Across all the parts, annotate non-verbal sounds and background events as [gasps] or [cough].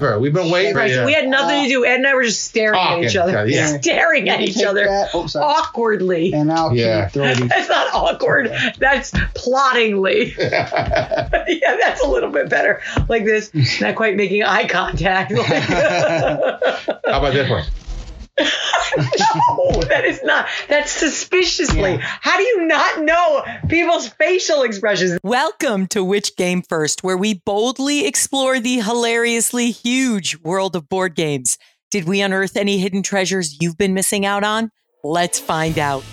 We've been waiting for Right, you. We had nothing to do. Ed and I were just staring Talking at each other. to each other, yeah. Staring at each other that- oh, awkwardly. And now Yeah. keep throwing [laughs] That's not awkward. That's plottingly. [laughs] yeah, that's a little bit better. Like this, not quite making eye contact. [laughs] How about this one? No, that is not. That's suspiciously. How do you not know people's facial expressions? Welcome to Which Game First, where we boldly explore the hilariously huge world of board games. Did we unearth any hidden treasures you've been missing out on? Let's find out.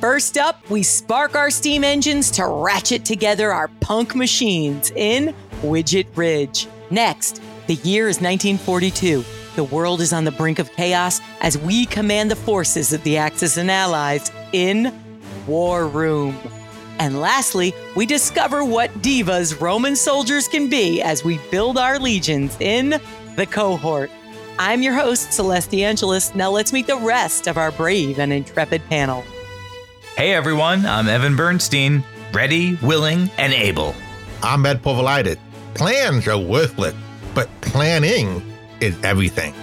First up, we spark our steam engines to ratchet together our punk machines in Widget Ridge. Next, the year is 1942. The world is on the brink of chaos as we command the forces of the Axis and Allies in War Room. And lastly, we discover what divas Roman soldiers can be as we build our legions in the cohort. I'm your host, Celeste Angelis. Now let's meet the rest of our brave and intrepid panel. Hey everyone, I'm Evan Bernstein, ready, willing, and able. I'm Ed Povolitis. Plans are worthless, but planning is everything.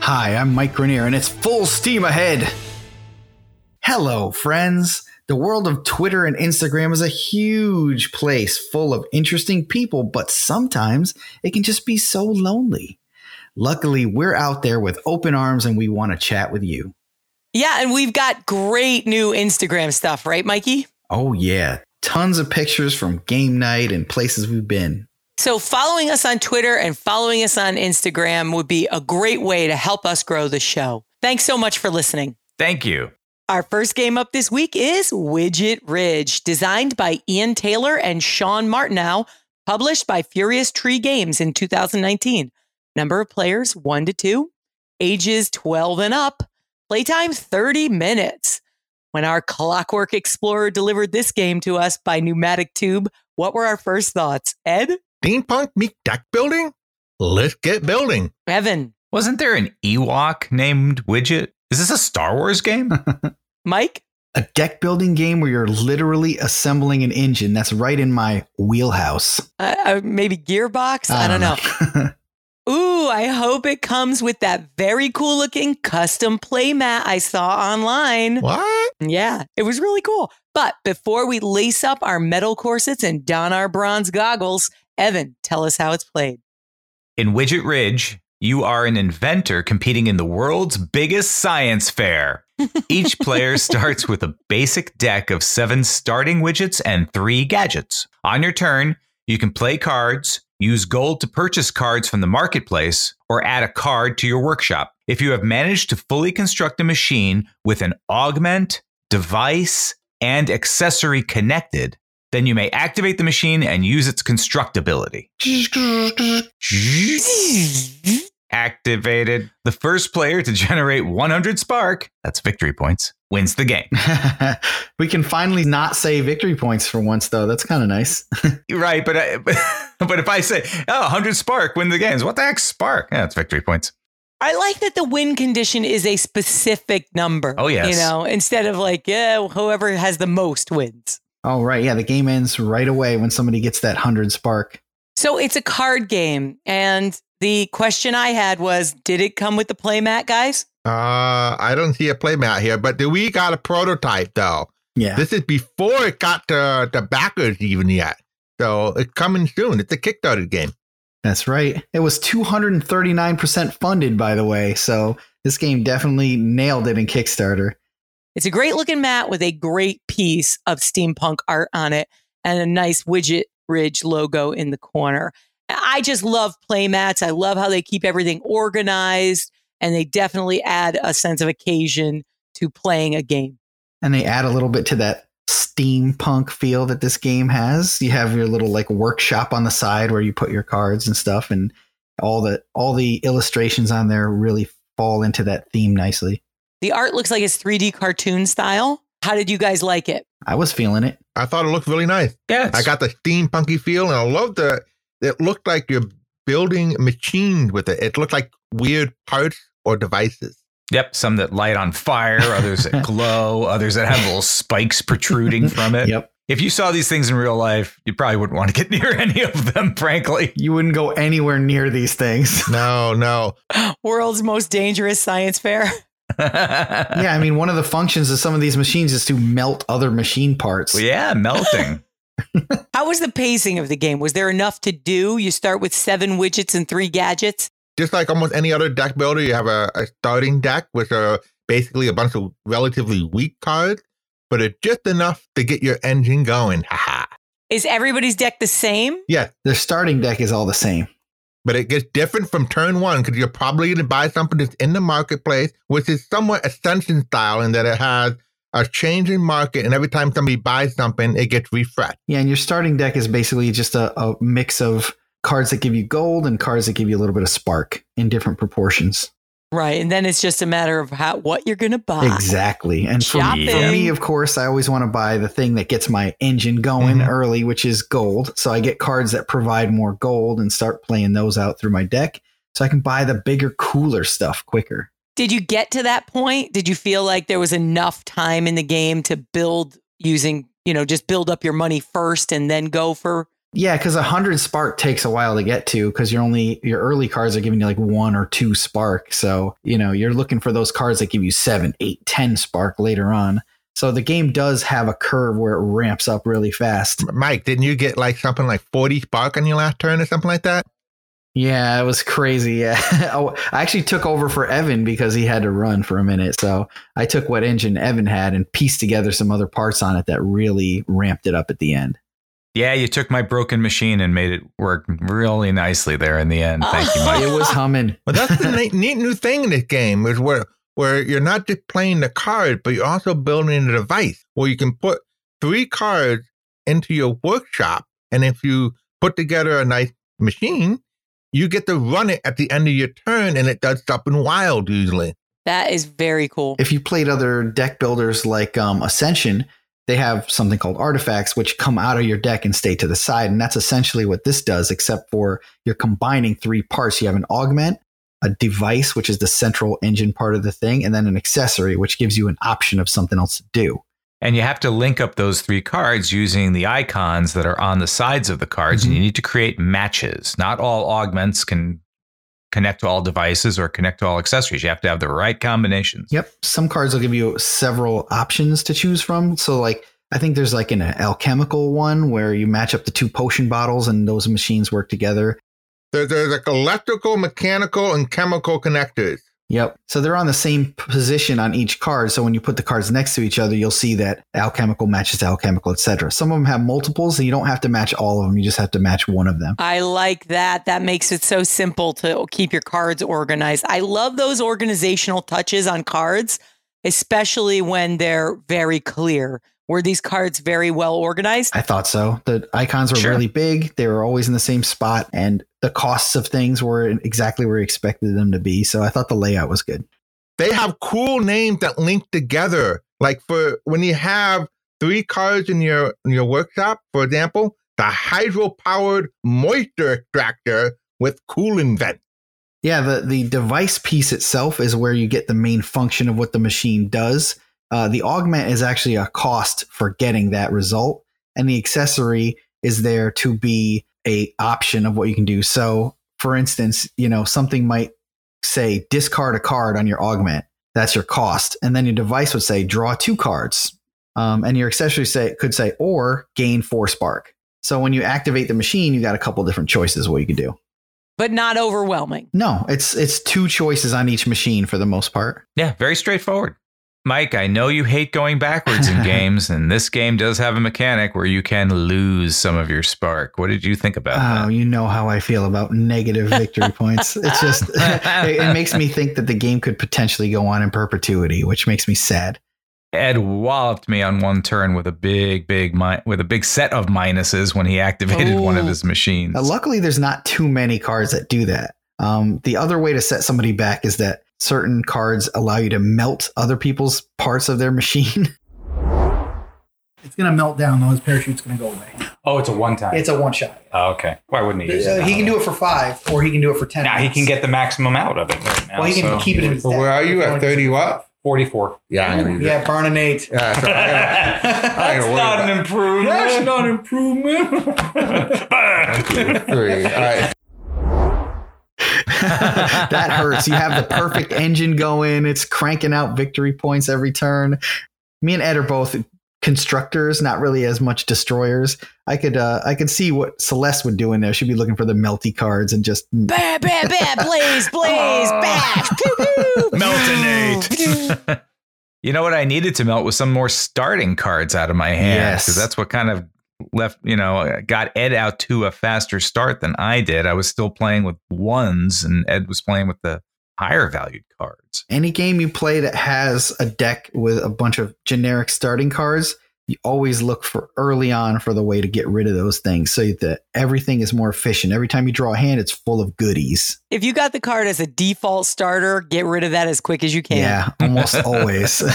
Hi, I'm Mike Grenier, and it's full steam ahead. Hello, friends. The world of Twitter and Instagram is a huge place full of interesting people, but sometimes it can just be so lonely. Luckily, we're out there with open arms and we want to chat with you. Yeah, and we've got great new Instagram stuff, right, Mikey? Oh, yeah. Tons of pictures from game night and places we've been. So, following us on Twitter and following us on Instagram would be a great way to help us grow the show. Thanks so much for listening. Thank you. Our first game up this week is Widget Ridge, designed by Ian Taylor and Sean Martineau, published by Furious Tree Games in 2019. Number of players, one to two, ages 12 and up, playtime 30 minutes. When our Clockwork Explorer delivered this game to us by Pneumatic Tube, what were our first thoughts? Ed? Steampunk meet deck building? Let's get building. Evan? Wasn't there an Ewok named Widget? Is this a Star Wars game? [laughs] Mike? A deck building game where you're literally assembling an engine. That's right in my wheelhouse. Uh, uh, maybe Gearbox? I, don't know. know. [laughs] Ooh, I hope it comes with that very cool looking custom playmat I saw online. What? Yeah, it was really cool. But before we lace up our metal corsets and don our bronze goggles, Evan, tell us how it's played. In Widget Ridge, you are an inventor competing in the world's biggest science fair. Each [laughs] player starts with a basic deck of seven starting widgets and three gadgets. On your turn, you can play cards, use gold to purchase cards from the marketplace, or add a card to your workshop. If you have managed to fully construct a machine with an augment, device, and accessory connected, then you may activate the machine and use its constructability. Activated. The first player to generate 100 spark, that's victory points, wins the game. [laughs] we can finally not say victory points for once, though. That's kind of nice. [laughs] right, but I, uh, [laughs] but if I say, oh, 100 spark, win the games, what the heck spark? Yeah, it's victory points. I like that the win condition is a specific number. Oh, yes. You know, instead of like, yeah, whoever has the most wins. Oh, right. Yeah, the game ends right away when somebody gets that 100 spark. So it's a card game. And the question I had was Did it come with the playmat, guys? Uh, I don't see a playmat here, but do we got a prototype though? Yeah. This is before it got to the backers even yet. So it's coming soon. It's a Kickstarter game. That's right. It was 239% funded, by the way. So this game definitely nailed it in Kickstarter. It's a great looking mat with a great piece of steampunk art on it and a nice widget ridge logo in the corner. I just love playmats. I love how they keep everything organized and they definitely add a sense of occasion to playing a game. And they add a little bit to that steampunk feel that this game has. You have your little like workshop on the side where you put your cards and stuff and all the all the illustrations on there really fall into that theme nicely. The art looks like it's 3D cartoon style. How did you guys like it? I was feeling it. I thought it looked really nice. Yeah, I got the steampunky feel, and I love the. It looked like you're building machines with it. It looked like weird parts or devices. Yep, some that light on fire, others that [laughs] glow, others that have little spikes protruding from it. Yep. If you saw these things in real life, you probably wouldn't want to get [laughs] near any of them, frankly. You wouldn't go anywhere near these things. No, no. [gasps] World's most dangerous science fair. [laughs] yeah, I mean, one of the functions of some of these machines is to melt other machine parts. Well, yeah, melting. [laughs] How was the pacing of the game? Was there enough to do? You start with seven widgets and three gadgets. Just like almost any other deck builder, you have a, a starting deck with a, basically a bunch of relatively weak cards, but it's just enough to get your engine going. Haha. Is everybody's deck the same? Yeah, Their starting deck is all the same. But it gets different from turn one because you're probably going to buy something that's in the marketplace, which is somewhat Ascension style in that it has a changing market, and every time somebody buys something, it gets refreshed. Yeah, and your starting deck is basically just a, a mix of cards that give you gold and cards that give you a little bit of spark in different proportions. Right. And then it's just a matter of how what you're going to buy. Exactly. And for, for me, of course, I always want to buy the thing that gets my engine going Mhm. early, which is gold. So I get cards that provide more gold and start playing those out through my deck so I can buy the bigger, cooler stuff quicker. Did you get to that point? Did you feel like there was enough time in the game to build using, you know, just build up your money first and then go for Yeah, because a hundred spark takes a while to get to because you're only your early cards are giving you like one or two spark. So, you know, you're looking for those cards that give you seven, eight, ten spark later on. So the game does have a curve where it ramps up really fast. Mike, didn't you get like something like 40 spark on your last turn or something like that? Yeah, it was crazy. Yeah. [laughs] oh, I actually took over for Evan because he had to run for a minute. So I took what engine Evan had and pieced together some other parts on it that really ramped it up at the end. Yeah, you took my broken machine and made it work really nicely there in the end. Thank you, Mike. [laughs] It was humming. Well, that's the neat, neat new thing in this game is where where you're not just playing the card, but you're also building a device where you can put three cards into your workshop, and if you put together a nice machine, you get to run it at the end of your turn, and it does something wild usually. that is very cool. if you played other deck builders like um, Ascension, they have something called artifacts, which come out of your deck and stay to the side. And that's essentially what this does, except for you're combining three parts. You have an augment, a device, which is the central engine part of the thing, and then an accessory, which gives you an option of something else to do. And you have to link up those three cards using the icons that are on the sides of the cards. And mm-hmm. you need to create matches. Not all augments can connect to all devices or connect to all accessories. You have to have the right combinations. Yep. Some cards will give you several options to choose from. So, like, I think there's like an alchemical one where you match up the two potion bottles and those machines work together. There's, there's like electrical, mechanical, and chemical connectors. Yep. So they're on the same position on each card. So when you put the cards next to each other, you'll see that alchemical matches alchemical, etc. Some of them have multiples, and you don't have to match all of them. You just have to match one of them. I like that. That makes it so simple to keep your cards organized. I love those organizational touches on cards, especially when they're very clear. Were these cards very well organized? I thought so. The icons were Sure. really big. They were always in the same spot, and the costs of things were exactly where we expected them to be. So I thought the layout was good. They have cool names that link together. Like for when you have three cards in your in your workshop, for example, the hydro powered moisture extractor with cooling vent. Yeah, the the device piece itself is where you get the main function of what the machine does. Uh, the augment is actually a cost for getting that result, and the accessory is there to be a option of what you can do. So, for instance, you know something might say discard a card on your augment. That's your cost, and then your device would say draw two cards, um, and your accessory say could say or gain four spark. So when you activate the machine, you got a couple different choices what you can do. But not overwhelming. No, it's it's two choices on each machine for the most part. Yeah, very straightforward. Mike, I know you hate going backwards in [laughs] games, and this game does have a mechanic where you can lose some of your spark. What did you think about Oh, that? Oh, you know how I feel about negative victory points. It's just [laughs] it, makes me think that the game could potentially go on in perpetuity, which makes me sad. Ed walloped me on one turn with a big, big mi- with a big set of minuses when he activated one of Oh. his machines. Uh, luckily, there's not too many cards that do that. Um, the other way to set somebody back is that certain cards allow you to melt other people's parts of their machine. [laughs] It's gonna melt down though. His parachute's gonna go away. oh, it's a one time. It's a one shot. oh, okay. Why wouldn't he? Use Uh, he can do it for five, or he can do it for ten. Now he can get the maximum out of it right now. Well, he can so- keep it in his Well, where are you at? 30 what? 44. Yeah, I'm gonna Yeah, it. burn an eight. Yeah, so I'm gonna- That's [laughs] not an improvement. That's not an improvement. One, two, three. All right. That hurts. You have the perfect engine going. It's cranking out victory points every turn. Me and Ed are both constructors, not really as much destroyers. I could uh, I could see what Celeste would do in there. She'd be looking for the melty cards and just Bam, bam, bam, blaze, blaze, bash, pew, pew. Meltonate. [laughs] you know what I needed to melt was some more starting cards out of my hand Yes. because that's what kind of left, you know, got Ed out to a faster start than I did. I was still playing with ones and Ed was playing with the higher valued cards. any game you play that has a deck with a bunch of generic starting cards, you always look for early on for the way to get rid of those things so that everything is more efficient. Every time you draw a hand, it's full of goodies. If you got the card as a default starter, get rid of that as quick as you can. Yeah, almost [laughs] always. [laughs]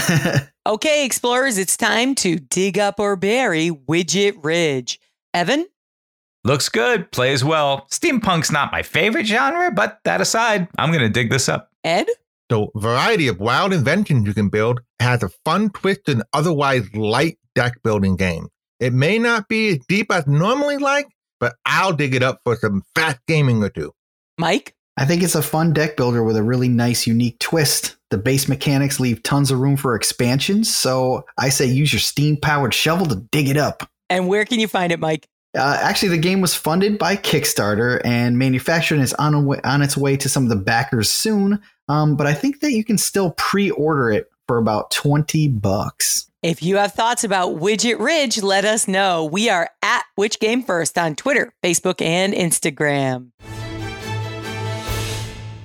Okay, explorers, it's time to dig up or bury Widget Ridge. Evan, Looks good, plays well. Steampunk's not my favorite genre, but that aside, I'm going to dig this up. Ed, The variety of wild inventions you can build has a fun twist and otherwise light deck building game. It may not be as deep as normally like, but I'll dig it up for some fast gaming or two. Mike, I think it's a fun deck builder with a really nice, unique twist. The base mechanics leave tons of room for expansions, so I say use your steam powered shovel to dig it up. and where can you find it, Mike? Uh, actually, the game was funded by Kickstarter and manufacturing is on, a on its way to some of the backers soon. Um, but I think that you can still pre order it for about 20 bucks. If you have thoughts about Widget Ridge, let us know. We are at Which Game First on Twitter, Facebook, and Instagram.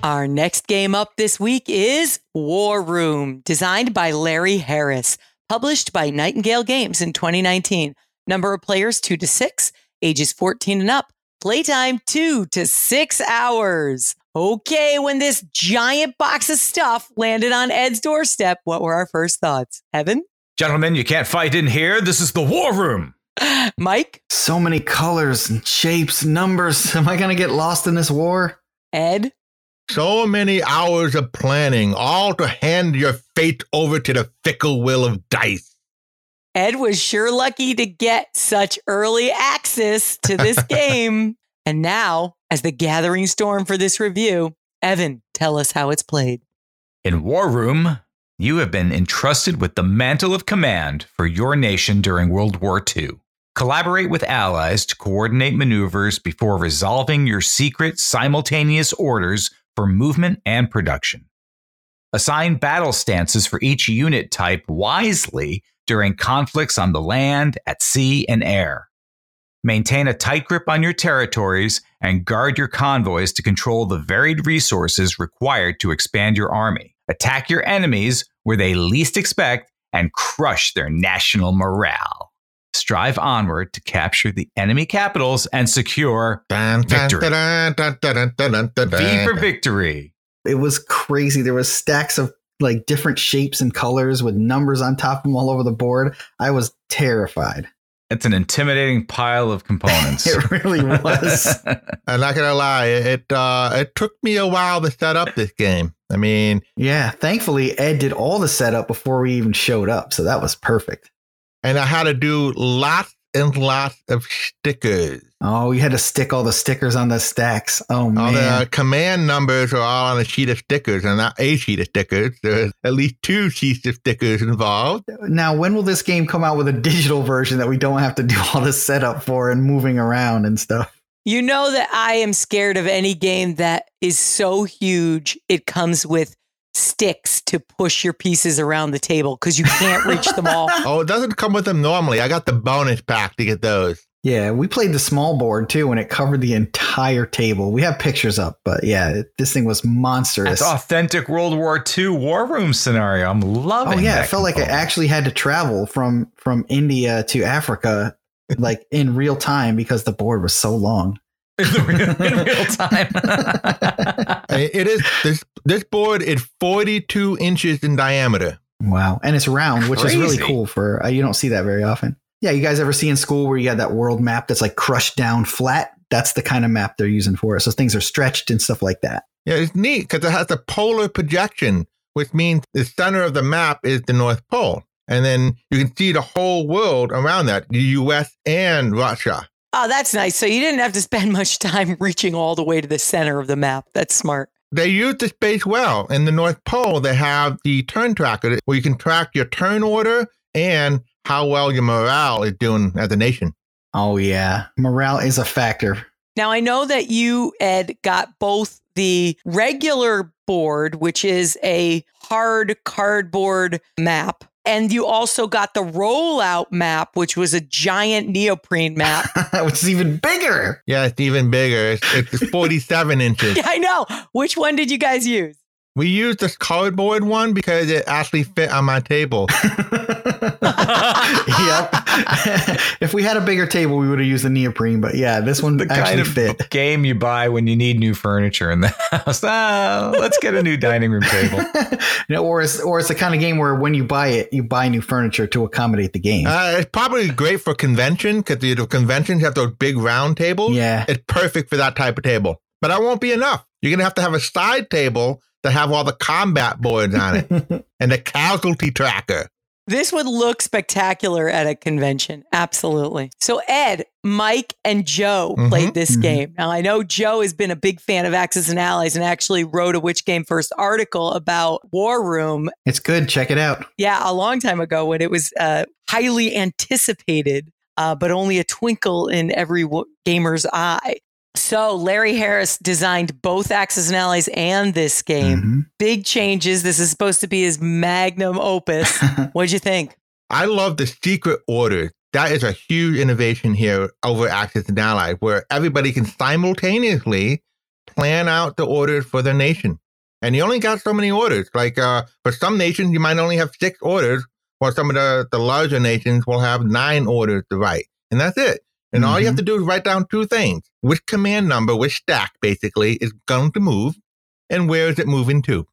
Our next game up this week is War Room, designed by Larry Harris, published by Nightingale Games in 2019. Number of players 2 to 6, ages 14 and up, playtime 2 to 6 hours. Okay, when this giant box of stuff landed on Ed's doorstep, what were our first thoughts? Evan? Gentlemen, you can't fight in here. This is the war room. [gasps] Mike? So many colors and shapes, numbers. [laughs] Am I going to get lost in this war? Ed? So many hours of planning, all to hand your fate over to the fickle will of dice. Ed was sure lucky to get such early access to this [laughs] game. And now, as the gathering storm for this review, Evan, tell us how it's played. In War Room, you have been entrusted with the mantle of command for your nation during World War II. Collaborate with allies to coordinate maneuvers before resolving your secret simultaneous orders for movement and production. Assign battle stances for each unit type wisely during conflicts on the land, at sea, and air. Maintain a tight grip on your territories and guard your convoys to control the varied resources required to expand your army. Attack your enemies where they least expect and crush their national morale. Strive onward to capture the enemy capitals and secure Dun, dun, Victory. dun, V for victory. It was crazy. There was stacks of like different shapes and colors with numbers on top of them all over the board. I was terrified. It's an intimidating pile of components. [laughs] It really was. [laughs] I'm not gonna lie, it uh, it took me a while to set up this game. I mean, yeah, thankfully Ed did all the setup before we even showed up, so that was perfect. and I had to do lots and lots of stickers. Oh, you had to stick all the stickers on the stacks. Oh man. All man. the command numbers are all on a sheet of stickers, and not a sheet of stickers. There's at least two sheets of stickers involved. Now, when will this game come out with a digital version that we don't have to do all the setup for and moving around and stuff? You know that I am scared of any game that is so huge it comes with sticks to push your pieces around the table because you can't reach them all. [laughs] Oh, it doesn't come with them normally. I got the bonus pack to get those. Yeah, we played the small board too, and it covered the entire table. We have pictures up, but yeah, it, this thing was monstrous. That's authentic World War II war room scenario. I'm loving. It. Oh yeah, that it felt like I actually had to travel from from India to Africa, like in real time because the board was so long. [laughs] in real, in real time. [laughs] It is this this board is 42 inches in diameter. Wow, and it's round, which is really cool for uh, you don't see that very often. Yeah, you guys ever see in school where you had that world map that's like crushed down flat? That's the kind of map they're using for it. So things are stretched and stuff like that. Yeah, it's neat because it has a polar projection which means the center of the map is the North Pole. And then you can see the whole world around that, the US and Russia. Oh, that's nice. So you didn't have to spend [laughs] much time reaching all the way to the center of the map. That's smart. They use the space well. In the North Pole, they have the turn tracker where you can track your turn order and how well your morale is doing as a nation. Oh, yeah. Morale is a factor. Now, I know that you, Ed, got both the regular board, which is a hard cardboard map, and you also got the rollout map, which was a giant neoprene map. [laughs] which is even bigger. Yeah, it's even bigger. It's, it's [laughs] 47 inches. Yeah, I know. Which one did you guys use? We used this cardboard one because it actually fit on my table. [laughs] yep. [laughs] if we had a bigger table, we would have used the neoprene. But yeah, this one the actually kind of fit. game you buy when you need new furniture in the [laughs] house. Ah, let's get a new dining room table. [laughs] you know, or it's or it's the kind of game where when you buy it, you buy new furniture to accommodate the game. Uh, it's probably great for convention because the conventions have those big round tables. Yeah, it's perfect for that type of table. But that won't be enough. You're gonna have to have a side table that have all the combat boards on it and the casualty tracker. This would look spectacular at a convention. Absolutely. So, Ed, Mike, and Joe mm-hmm, played this mm-hmm. game. Now, I know Joe has been a big fan of Axis and Allies and actually wrote a Which Game First article about War Room. It's good. Check it out. Yeah, a long time ago when it was uh, highly anticipated, uh, but only a twinkle in every w- gamer's eye. So Larry Harris designed both Axis and Allies and this game. Mm-hmm. Big changes. This is supposed to be his magnum opus. [laughs] What'd you think? I love the secret order. That is a huge innovation here over Axis and Allies, where everybody can simultaneously plan out the orders for their nation. And you only got so many orders. Like uh, for some nations, you might only have six orders, while some of the, the larger nations will have nine orders to write. And that's it. And mm-hmm. all you have mm-hmm. to do is write down two things which command number, which stack basically is going to move, and where is it moving to.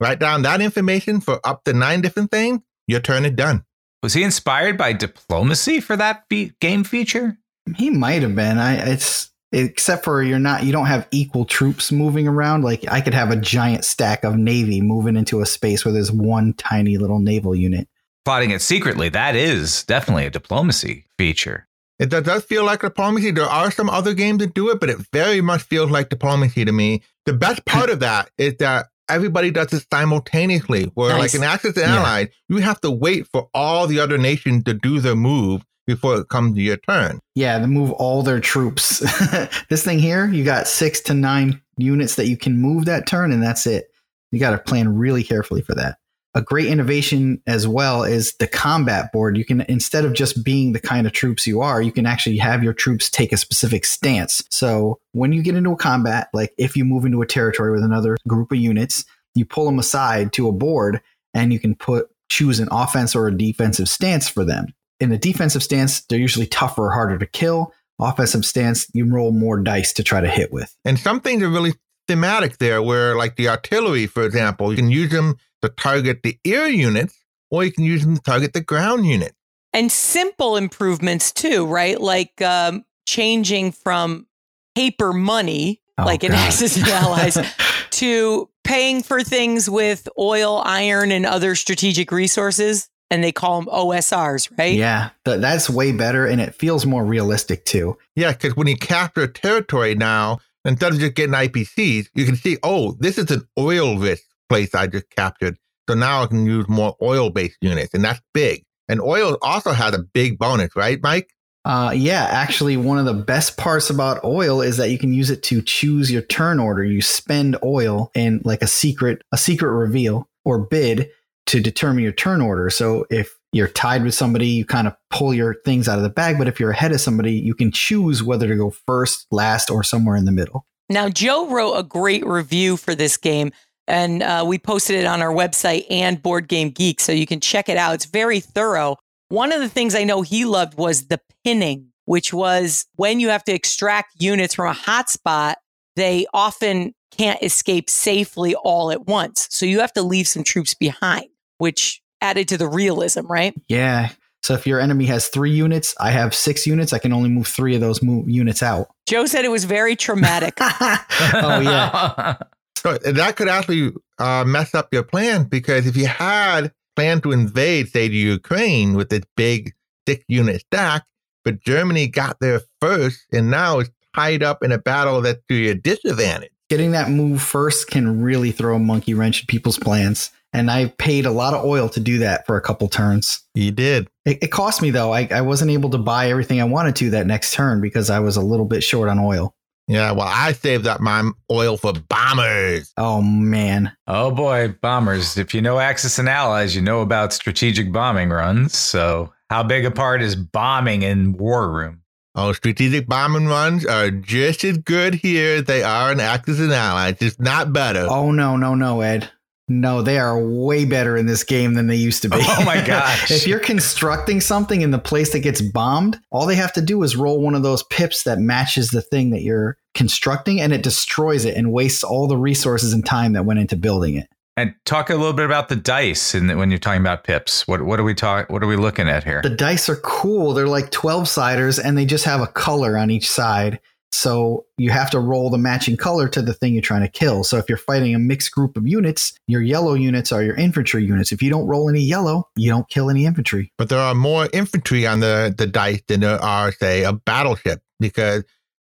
Write down that information for up to nine different things, your turn is done. Was he inspired by diplomacy for that be- game feature? He might have been. I it's except for you're not you don't have equal troops moving around. Like I could have a giant stack of navy moving into a space where there's one tiny little naval unit. Plotting it secretly, that is definitely a diplomacy feature. It does feel like diplomacy. There are some other games that do it, but it very much feels like diplomacy to me. The best hmm. part of that is that everybody does it simultaneously. Where nice. like in Axis and yeah. Allied, you have to wait for all the other nations to do their move before it comes to your turn. Yeah, to move all their troops. [laughs] this thing here, you got six to nine units that you can move that turn, and that's it. You got to plan really carefully for that a great innovation as well is the combat board. You can, instead of just being the kind of troops you are, you can actually have your troops take a specific stance. So when you get into a combat, like if you move into a territory with another group of units, you pull them aside to a board and you can put, choose an offense or a defensive stance for them. In the defensive stance, they're usually tougher or harder to kill. Offensive stance, you roll more dice to try to hit with. And some things are really thematic there, where like the artillery, for example, you can use them to target the air units, or you can use them to target the ground unit. And simple improvements too, right? Like um, changing from paper money, oh, like God. in [laughs] Axis and Allies, [laughs] to paying for things with oil, iron, and other strategic resources. And they call them OSRs, right? Yeah, th- that's way better. And it feels more realistic too. Yeah, because when you capture territory now, instead of just getting IPCs, you can see, oh, this is an oil risk place I just captured. So now I can use more oil based units, and that's big. And oil also has a big bonus, right, Mike? Uh, yeah, actually, one of the best parts about oil is that you can use it to choose your turn order. You spend oil in like a secret, a secret reveal or bid to determine your turn order. So if you're tied with somebody, you kind of pull your things out of the bag. But if you're ahead of somebody, you can choose whether to go first, last, or somewhere in the middle. Now, Joe wrote a great review for this game and uh, we posted it on our website and Board Game Geek, so you can check it out. It's very thorough. One of the things I know he loved was the pinning, which was when you have to extract units from a hotspot, they often can't escape safely all at once. So you have to leave some troops behind, which added to the realism, right? Yeah. So if your enemy has three units, I have six units. I can only move three of those units out. Joe said it was very traumatic. [laughs] oh yeah. [laughs] So that could actually uh, mess up your plan because if you had planned to invade, say, the Ukraine with this big six unit stack, but Germany got there first and now is tied up in a battle that's to your disadvantage. Getting that move first can really throw a monkey wrench in people's plans. And I paid a lot of oil to do that for a couple turns. You did. It, it cost me though. I, I wasn't able to buy everything I wanted to that next turn because I was a little bit short on oil. Yeah, well, I saved up my oil for bombers. Oh man. Oh boy, bombers. If you know Axis and Allies, you know about strategic bombing runs. So, how big a part is bombing in War Room? Oh, strategic bombing runs are just as good here as they are in Axis and Allies, just not better. Oh no, no, no, Ed. No, they are way better in this game than they used to be. [laughs] Oh my [laughs] gosh. if you're constructing something in the place that gets bombed, all they have to do is roll one of those pips that matches the thing that you're constructing and it destroys it and wastes all the resources and time that went into building it. And talk a little bit about the dice and when you're talking about pips. What what are we talk what are we looking at here? The dice are cool. They're like 12 siders and they just have a color on each side. So you have to roll the matching color to the thing you're trying to kill. So if you're fighting a mixed group of units, your yellow units are your infantry units. If you don't roll any yellow, you don't kill any infantry. But there are more infantry on the, the dice than there are, say, a battleship because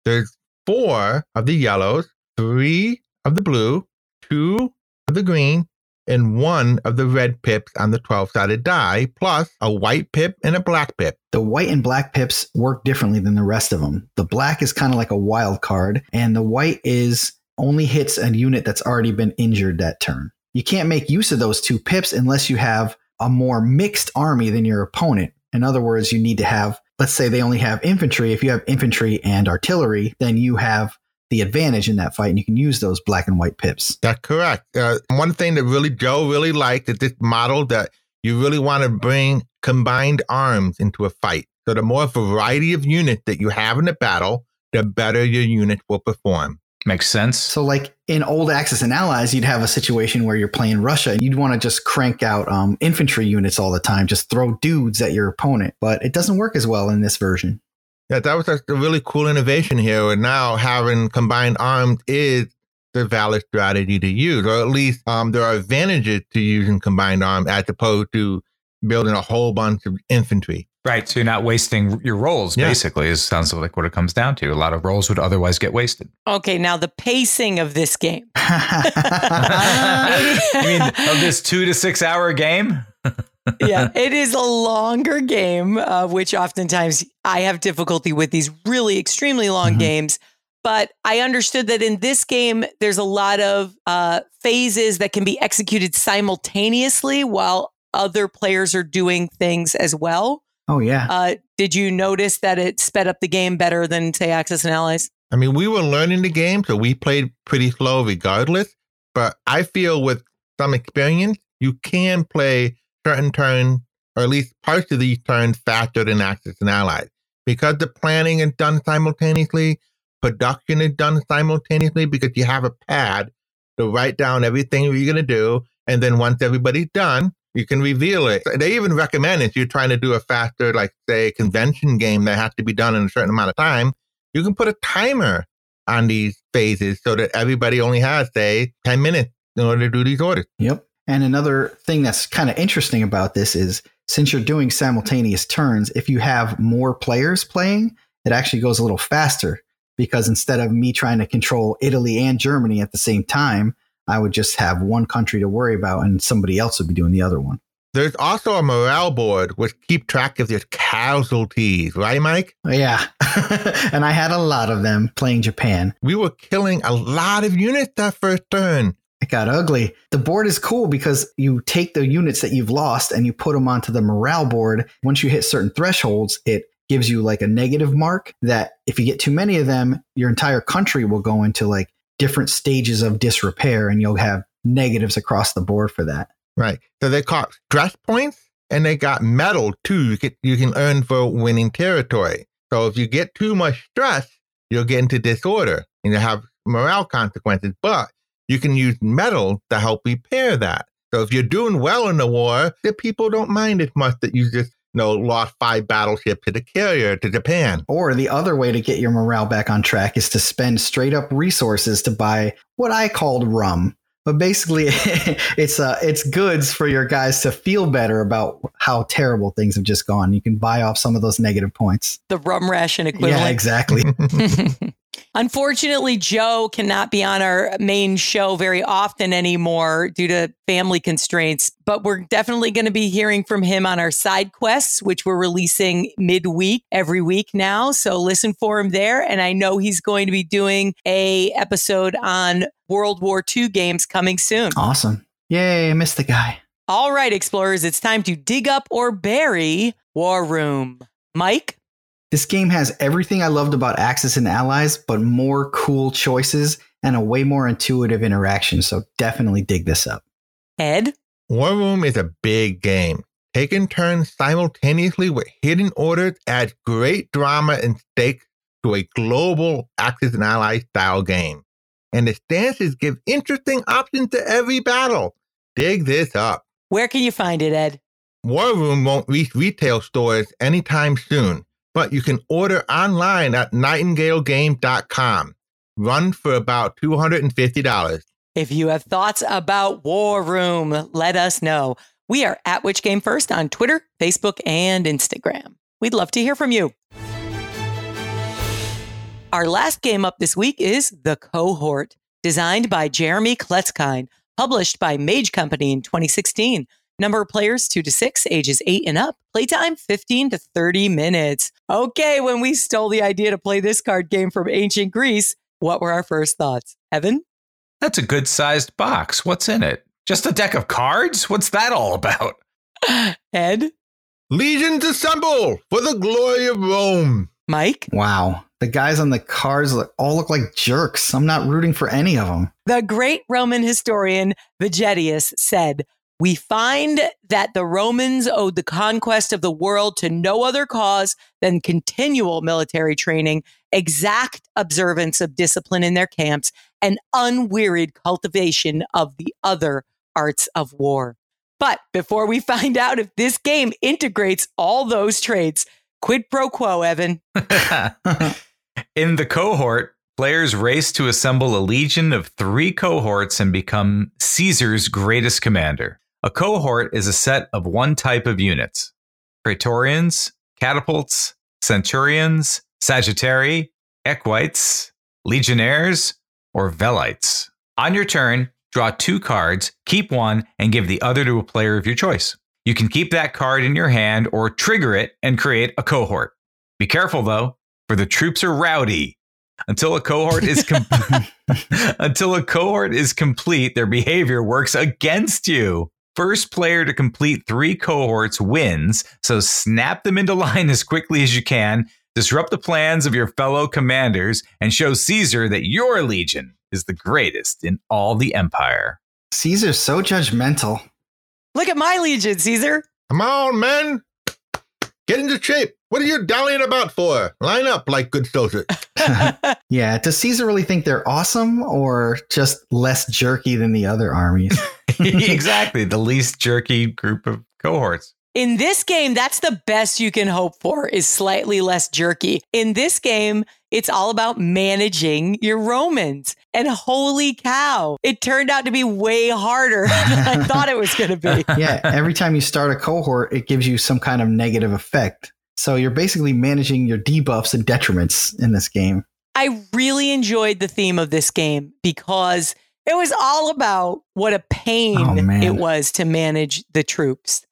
there's four of the yellows, three of the blue, two of the green, and one of the red pips on the 12 sided die, plus a white pip and a black pip. The white and black pips work differently than the rest of them. The black is kind of like a wild card, and the white is only hits a unit that's already been injured that turn. You can't make use of those two pips unless you have a more mixed army than your opponent. In other words, you need to have, let's say they only have infantry. If you have infantry and artillery, then you have the advantage in that fight, and you can use those black and white pips. That's correct. Uh, one thing that really Joe really liked is this model that you really want to bring combined arms into a fight. So the more variety of units that you have in a battle, the better your unit will perform. Makes sense. So, like in old Axis and Allies, you'd have a situation where you're playing Russia and you'd want to just crank out um, infantry units all the time, just throw dudes at your opponent. But it doesn't work as well in this version. Yeah, that was a really cool innovation here. And now having combined arms is the valid strategy to use, or at least um, there are advantages to using combined arms as opposed to building a whole bunch of infantry. Right. So you're not wasting your rolls, yeah. basically, is sounds like what it comes down to. A lot of rolls would otherwise get wasted. Okay, now the pacing of this game. [laughs] [laughs] you mean of this two to six hour game? [laughs] yeah, [laughs] it is a longer game, uh, which oftentimes I have difficulty with these really extremely long mm-hmm. games. But I understood that in this game, there's a lot of uh, phases that can be executed simultaneously while other players are doing things as well. Oh, yeah. Uh, did you notice that it sped up the game better than, say, Axis and Allies? I mean, we were learning the game, so we played pretty slow regardless. But I feel with some experience, you can play certain turns, or at least parts of these turns, faster than Axis and Allies. Because the planning is done simultaneously, production is done simultaneously because you have a pad to write down everything you're going to do. And then once everybody's done, you can reveal it. They even recommend if you're trying to do a faster, like say, convention game that has to be done in a certain amount of time, you can put a timer on these phases so that everybody only has, say, 10 minutes in order to do these orders. Yep. And another thing that's kind of interesting about this is since you're doing simultaneous turns, if you have more players playing, it actually goes a little faster because instead of me trying to control Italy and Germany at the same time, I would just have one country to worry about and somebody else would be doing the other one. There's also a morale board which keep track of your casualties, right, Mike? Yeah. [laughs] and I had a lot of them playing Japan. We were killing a lot of units that first turn it got ugly. The board is cool because you take the units that you've lost and you put them onto the morale board. Once you hit certain thresholds, it gives you like a negative mark that if you get too many of them, your entire country will go into like different stages of disrepair and you'll have negatives across the board for that. Right. So they caught stress points and they got medal too. You can, you can earn for winning territory. So if you get too much stress, you'll get into disorder and you'll have morale consequences. But you can use medal to help repair that. So if you're doing well in the war, the people don't mind as much that you just you know, lost five battleships to the carrier to Japan. Or the other way to get your morale back on track is to spend straight up resources to buy what I called rum. But basically, [laughs] it's uh, it's goods for your guys to feel better about how terrible things have just gone. You can buy off some of those negative points. The rum ration equivalent. Yeah, exactly. [laughs] [laughs] Unfortunately, Joe cannot be on our main show very often anymore due to family constraints, but we're definitely going to be hearing from him on our side quests, which we're releasing midweek every week now. So listen for him there. And I know he's going to be doing a episode on World War II games coming soon. Awesome. Yay, I missed the guy. All right, explorers, it's time to dig up or bury War Room. Mike? This game has everything I loved about Axis and Allies, but more cool choices and a way more intuitive interaction. So definitely dig this up. Ed? War Room is a big game. Taking turns simultaneously with hidden orders adds great drama and stakes to a global Axis and Allies style game. And the stances give interesting options to every battle. Dig this up. Where can you find it, Ed? War Room won't reach retail stores anytime soon but you can order online at nightingalegames.com. Run for about $250. If you have thoughts about War Room, let us know. We are at Which Game First on Twitter, Facebook, and Instagram. We'd love to hear from you. Our last game up this week is The Cohort, designed by Jeremy Kletzkind, published by Mage Company in 2016. Number of players, two to six, ages eight and up. Playtime, 15 to 30 minutes. Okay, when we stole the idea to play this card game from ancient Greece, what were our first thoughts? Evan? That's a good sized box. What's in it? Just a deck of cards? What's that all about? [laughs] Ed? Legions assemble for the glory of Rome. Mike? Wow. The guys on the cards all look like jerks. I'm not rooting for any of them. The great Roman historian Vegetius said, we find that the Romans owed the conquest of the world to no other cause than continual military training, exact observance of discipline in their camps, and unwearied cultivation of the other arts of war. But before we [laughs] find out if this game integrates all those traits, quid pro quo, Evan. [laughs] [laughs] in the cohort, players race to assemble a legion of three cohorts and become Caesar's greatest commander. A cohort is a set of one type of units Praetorians, catapults, centurions, sagittarii, equites, legionnaires, or velites. On your turn, draw two cards, keep one, and give the other to a player of your choice. You can keep that card in your hand or trigger it and create a cohort. Be careful though, for the troops are rowdy. Until a cohort is com- [laughs] [laughs] until a cohort is complete, their behavior works against you. First player to complete three cohorts wins, so snap them into [laughs] line as quickly as you can, disrupt the plans of your fellow commanders, and show Caesar that your legion is the greatest in all the empire. Caesar's so judgmental. Look at my legion, Caesar. Come on, men. Get into shape. What are you dallying about for? Line up like good soldiers. [laughs] [laughs] yeah. Does Caesar really think they're awesome or just less jerky than the other armies? [laughs] exactly. The least jerky group of cohorts. In this game, that's the best you can hope for is slightly less jerky. In this game, it's all about managing your Romans. And holy cow, it turned out to be way harder than I thought it was going to be. Yeah, every time you start a cohort, it gives you some kind of negative effect. So you're basically managing your debuffs and detriments in this game. I really enjoyed the theme of this game because it was all about what a pain oh, it was to manage the troops.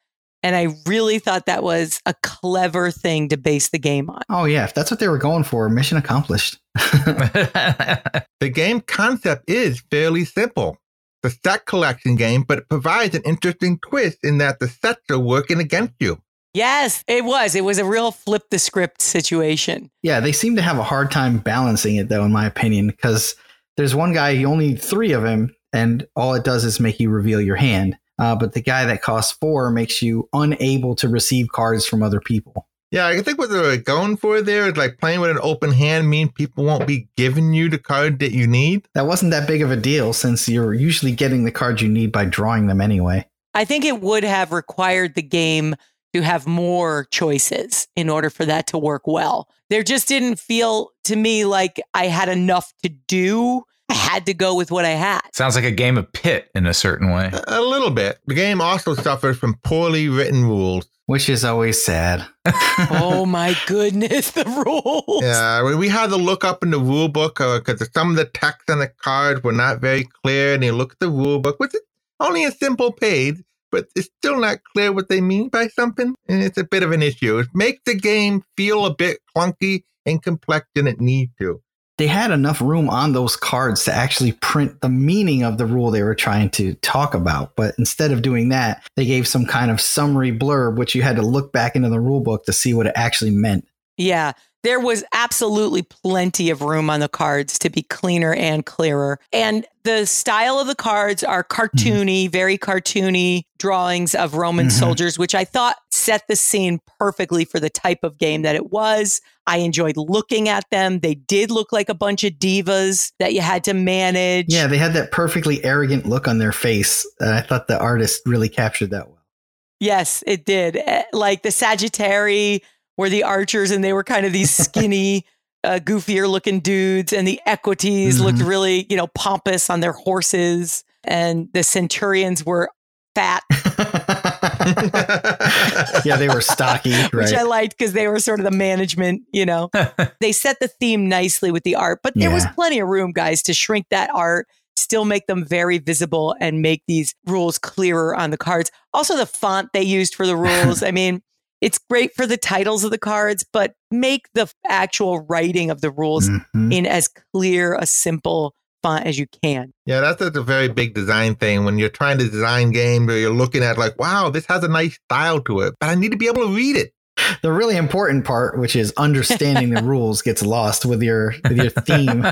And I really thought that was a clever thing to base the game on. Oh, yeah. If that's what they were going for, mission accomplished. [laughs] [laughs] the game concept is fairly simple. The set collection game, but it provides an interesting twist in that the sets are working against you. Yes, it was. It was a real flip the script situation. Yeah, they seem to have a hard time balancing it, though, in my opinion, because there's one guy, you only three of him, and all it does is make you reveal your hand. Uh, but the guy that costs four makes you unable to receive cards from other people. Yeah, I think what they're going for there is like playing with an open hand mean people won't be giving you the card that you need. That wasn't that big of a deal since you're usually getting the cards you need by drawing them anyway. I think it would have required the game to have more choices in order for that to work well. There just didn't feel to me like I had enough to do. I had to go with what I had. Sounds like a game of pit in a certain way. A, a little bit. The game also suffers from poorly written rules. Which is always sad. [laughs] oh my goodness, the rules. Yeah, we- we had to look up in the rule book uh, because some of the text on the cards were not very clear. And you look at the rule book, which is only a simple page, but it's still not clear what they mean by something. And it's a bit of an issue. It makes the game feel a bit clunky and complex than it needs to. they had enough room on those cards to actually print the meaning of the rule they were trying to talk about. But instead of doing that, they gave some kind of summary blurb, which you had to look back into the rule book to see what it actually meant. Yeah, there was absolutely plenty of room on the cards to be cleaner and clearer. And the style of the cards are cartoony, very cartoony drawings of Roman Mhm. soldiers, which I thought set the scene perfectly for the type of game that it was. I enjoyed looking at them. They did look like a bunch of divas that you had to manage. Yeah, they had that perfectly arrogant look on their face. And I thought the artist really captured that well. Yes, it did. Eh, Like the Sagittari were the archers, and they were kind of these [laughs] skinny, uh, goofier looking dudes, and the Equities looked Mhm. really, you know, pompous on their horses, and the Centurions were fat, [laughs] yeah, they were stocky, [laughs] which I liked because they were sort of the management, you know. they set the theme nicely with the art, but there was plenty of room, guys, to shrink that art. Still make them very visible and make these rules clearer on the cards. Also, the font they used for the rules. I mean, it's great for the titles of the cards, but make the actual writing of the rules Mhm. in as clear a simple font as you can. Yeah, that's, that's a very big design thing. When you're trying to design games or you're looking at like, wow, this has a nice style to it, but I need to be able to read it. The really important part, which is understanding the [laughs] rules, gets lost with your with your theme.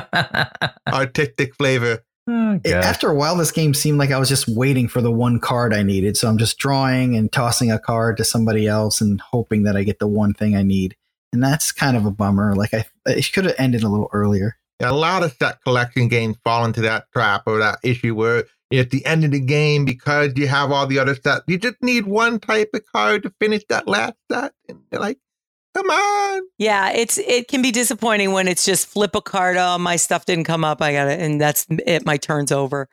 Artistic flavor. Oh, after a while, this game seemed like I was just waiting for the one card I needed. So I'm just drawing and tossing a card to somebody else and hoping that I get the one thing I need. And that's kind of a bummer. Like I, it could have ended a little earlier. Yeah, a lot of set collection games fall into that trap or that issue where at the end of the game, because you have all the other sets, you just need one type of card to finish that last set. And you're like, come on. Yeah, it's it can be disappointing when it's just flip a card. Oh, my stuff didn't come up. I got it, and that's it. My turn's over.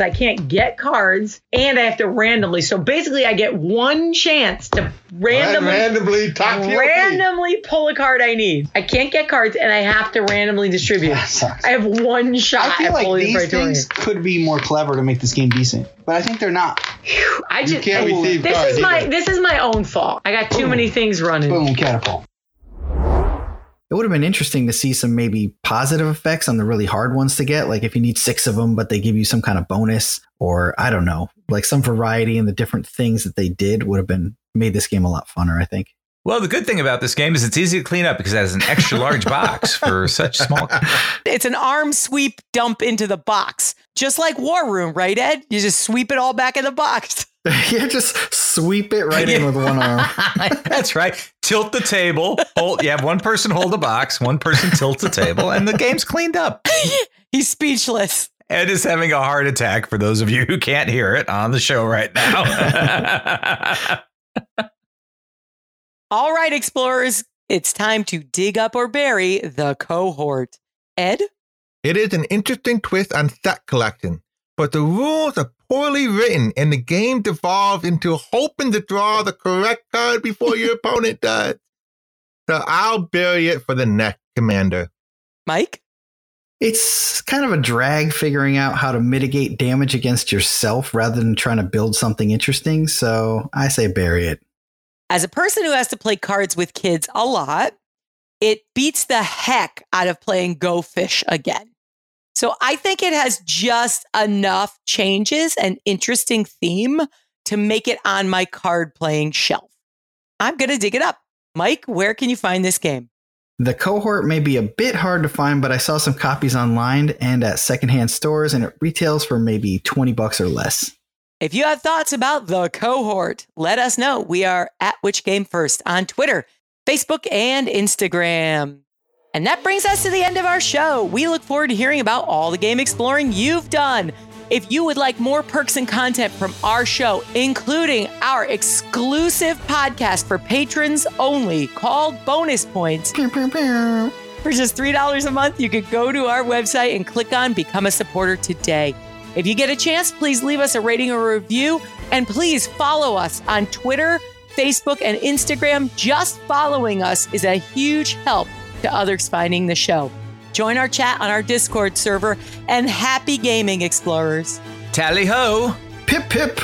I can't get cards, and I have to randomly. So basically, I get one chance to randomly randomly top randomly pull a card I need. I can't get cards, and I have to randomly distribute. That sucks. I have one shot I feel at like pulling these things could be more clever to make this game decent, but I think they're not. I just can't oh, receive this cards is my either. this is my own fault. I got too Boom. many things running. Boom, catapult. It would have been interesting to see some maybe positive effects on the really hard ones to get. Like if you need six of them, but they give you some kind of bonus, or I don't know, like some variety in the different things that they did would have been made this game a lot funner. I think. Well, the good thing about this game is it's easy to clean up because it has an extra large box for [laughs] such small. It's an arm sweep dump into the box, just like War Room, right, Ed? You just sweep it all back in the box. [laughs] [laughs] yeah, just sweep it right in with one arm. That's right. Tilt the table. Hold, you have one person hold the box, one person tilts the table, and the game's cleaned up. He's speechless. Ed is having a heart attack for those of you who can't hear it on the show right now. All right, explorers, it's time to dig up or bury the cohort. Ed? It is an interesting twist on set collection, but the rules are poorly written and the game devolves into hoping to draw the correct card before your [laughs] opponent does. So I'll bury it for the next commander. Mike? It's kind of a drag figuring out how to mitigate damage against yourself rather than trying to build something interesting. So I say bury it. As a person who has to play cards with kids a lot, it beats the heck out of playing Go Fish again. So I think it has just enough changes and interesting theme to make it on my card playing shelf. I'm going to dig it up. Mike, where can you find this game? The cohort may be a bit hard to find, but I saw some copies online and at secondhand stores, and it retails for maybe 20 bucks or less. If you have thoughts about the cohort, let us know. We are at Which Game First on Twitter, Facebook, and Instagram. And that brings us to the end of our show. We look forward to hearing about all the game exploring you've done. If you would like more perks and content from our show, including our exclusive podcast for patrons only called Bonus Points, for just $3 a month, you could go to our website and click on Become a Supporter today. If you get a chance, please leave us a rating or review, and please follow us on Twitter, Facebook, and Instagram. Just following us is a huge help to others finding the show. Join our chat on our Discord server and happy gaming, explorers. Tally ho! Pip pip!